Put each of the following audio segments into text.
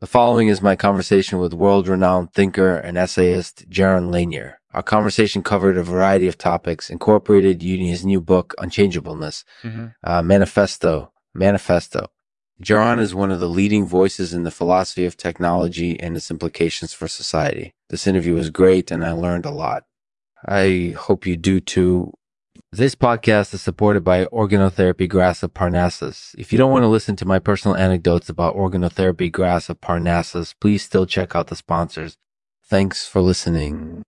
The following is my conversation with world renowned thinker and essayist Jaron Lanier. Our conversation covered a variety of topics, incorporated his new book, Unchangeableness, mm-hmm. uh, Manifesto. Manifesto. Jaron is one of the leading voices in the philosophy of technology and its implications for society. This interview was great and I learned a lot. I hope you do too. This podcast is supported by organotherapy grass of Parnassus. If you don't want to listen to my personal anecdotes about organotherapy grass of Parnassus, please still check out the sponsors. Thanks for listening.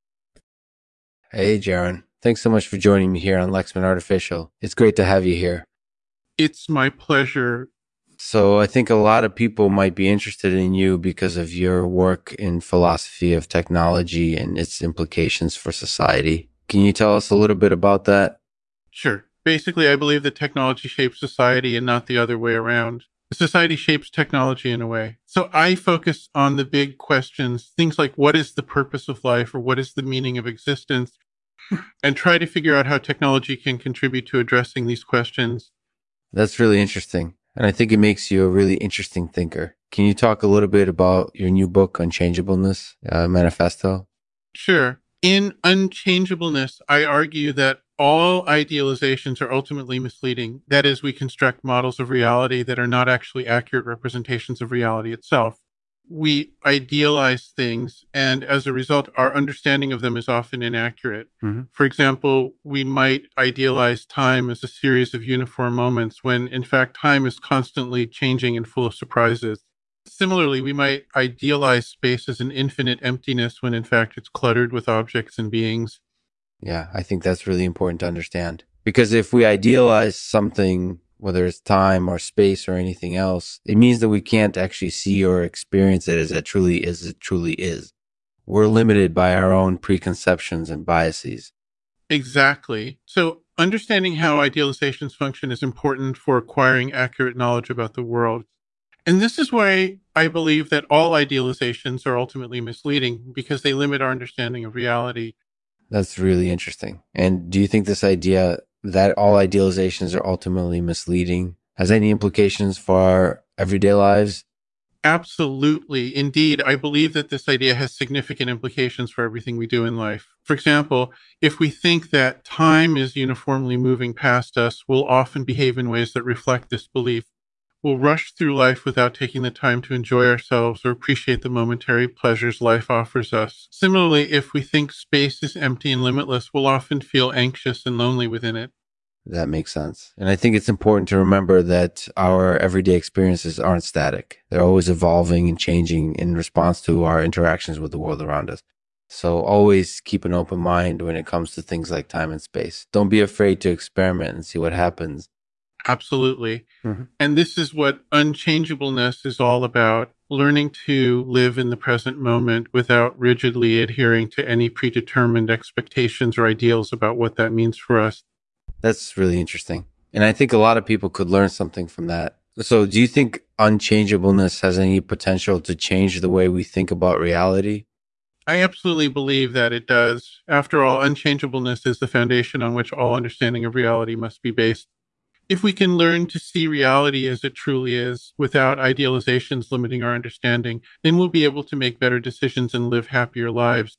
Hey, Jaron. Thanks so much for joining me here on Lexman Artificial. It's great to have you here. It's my pleasure. So I think a lot of people might be interested in you because of your work in philosophy of technology and its implications for society. Can you tell us a little bit about that? Sure. Basically, I believe that technology shapes society and not the other way around. Society shapes technology in a way. So I focus on the big questions, things like what is the purpose of life or what is the meaning of existence, and try to figure out how technology can contribute to addressing these questions. That's really interesting. And I think it makes you a really interesting thinker. Can you talk a little bit about your new book, Unchangeableness uh, Manifesto? Sure. In Unchangeableness, I argue that all idealizations are ultimately misleading. That is, we construct models of reality that are not actually accurate representations of reality itself. We idealize things, and as a result, our understanding of them is often inaccurate. Mm-hmm. For example, we might idealize time as a series of uniform moments when, in fact, time is constantly changing and full of surprises. Similarly, we might idealize space as an infinite emptiness when, in fact, it's cluttered with objects and beings. Yeah, I think that's really important to understand. Because if we idealize something, whether it's time or space or anything else, it means that we can't actually see or experience it as it truly is, it truly is. We're limited by our own preconceptions and biases. Exactly. So understanding how idealizations function is important for acquiring accurate knowledge about the world. And this is why I believe that all idealizations are ultimately misleading because they limit our understanding of reality. That's really interesting. And do you think this idea that all idealizations are ultimately misleading has any implications for our everyday lives? Absolutely. Indeed, I believe that this idea has significant implications for everything we do in life. For example, if we think that time is uniformly moving past us, we'll often behave in ways that reflect this belief. We'll rush through life without taking the time to enjoy ourselves or appreciate the momentary pleasures life offers us. Similarly, if we think space is empty and limitless, we'll often feel anxious and lonely within it. That makes sense. And I think it's important to remember that our everyday experiences aren't static. They're always evolving and changing in response to our interactions with the world around us. So always keep an open mind when it comes to things like time and space. Don't be afraid to experiment and see what happens. Absolutely. Mm-hmm. And this is what unchangeableness is all about learning to live in the present moment without rigidly adhering to any predetermined expectations or ideals about what that means for us. That's really interesting. And I think a lot of people could learn something from that. So, do you think unchangeableness has any potential to change the way we think about reality? I absolutely believe that it does. After all, unchangeableness is the foundation on which all understanding of reality must be based if we can learn to see reality as it truly is without idealizations limiting our understanding, then we'll be able to make better decisions and live happier lives.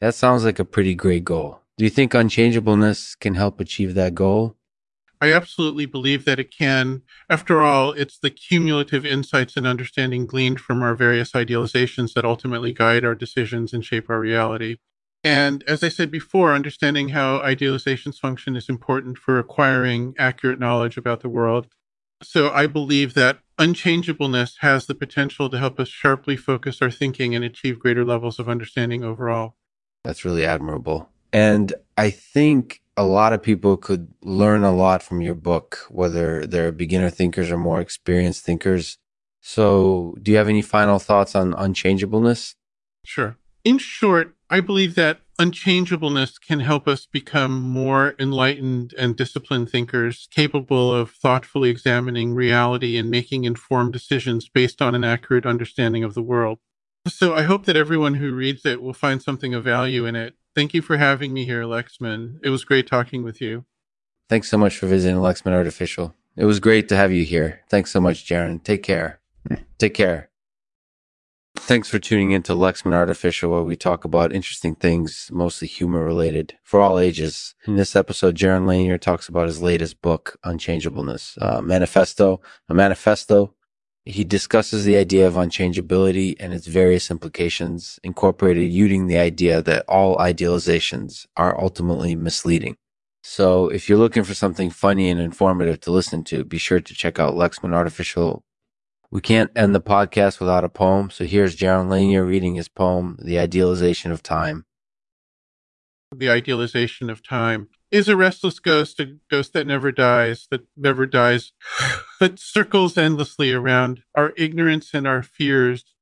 That sounds like a pretty great goal. Do you think unchangeableness can help achieve that goal? I absolutely believe that it can. After all, it's the cumulative insights and understanding gleaned from our various idealizations that ultimately guide our decisions and shape our reality. And as I said before, understanding how idealizations function is important for acquiring accurate knowledge about the world. So I believe that unchangeableness has the potential to help us sharply focus our thinking and achieve greater levels of understanding overall. That's really admirable. And I think a lot of people could learn a lot from your book, whether they're beginner thinkers or more experienced thinkers. So, do you have any final thoughts on unchangeableness? Sure. In short, I believe that unchangeableness can help us become more enlightened and disciplined thinkers, capable of thoughtfully examining reality and making informed decisions based on an accurate understanding of the world. So I hope that everyone who reads it will find something of value in it. Thank you for having me here, Lexman. It was great talking with you. Thanks so much for visiting Lexman Artificial. It was great to have you here. Thanks so much, Jaron. Take care. Take care. Thanks for tuning in to Lexman Artificial, where we talk about interesting things, mostly humor related, for all ages. In this episode, Jaron Lanier talks about his latest book, Unchangeableness, uh, Manifesto. A manifesto. He discusses the idea of unchangeability and its various implications, incorporated using the idea that all idealizations are ultimately misleading. So if you're looking for something funny and informative to listen to, be sure to check out Lexman Artificial we can't end the podcast without a poem, so here's Jaron Lanier reading his poem, The Idealization of Time. The idealization of time is a restless ghost, a ghost that never dies, that never dies, but circles endlessly around our ignorance and our fears,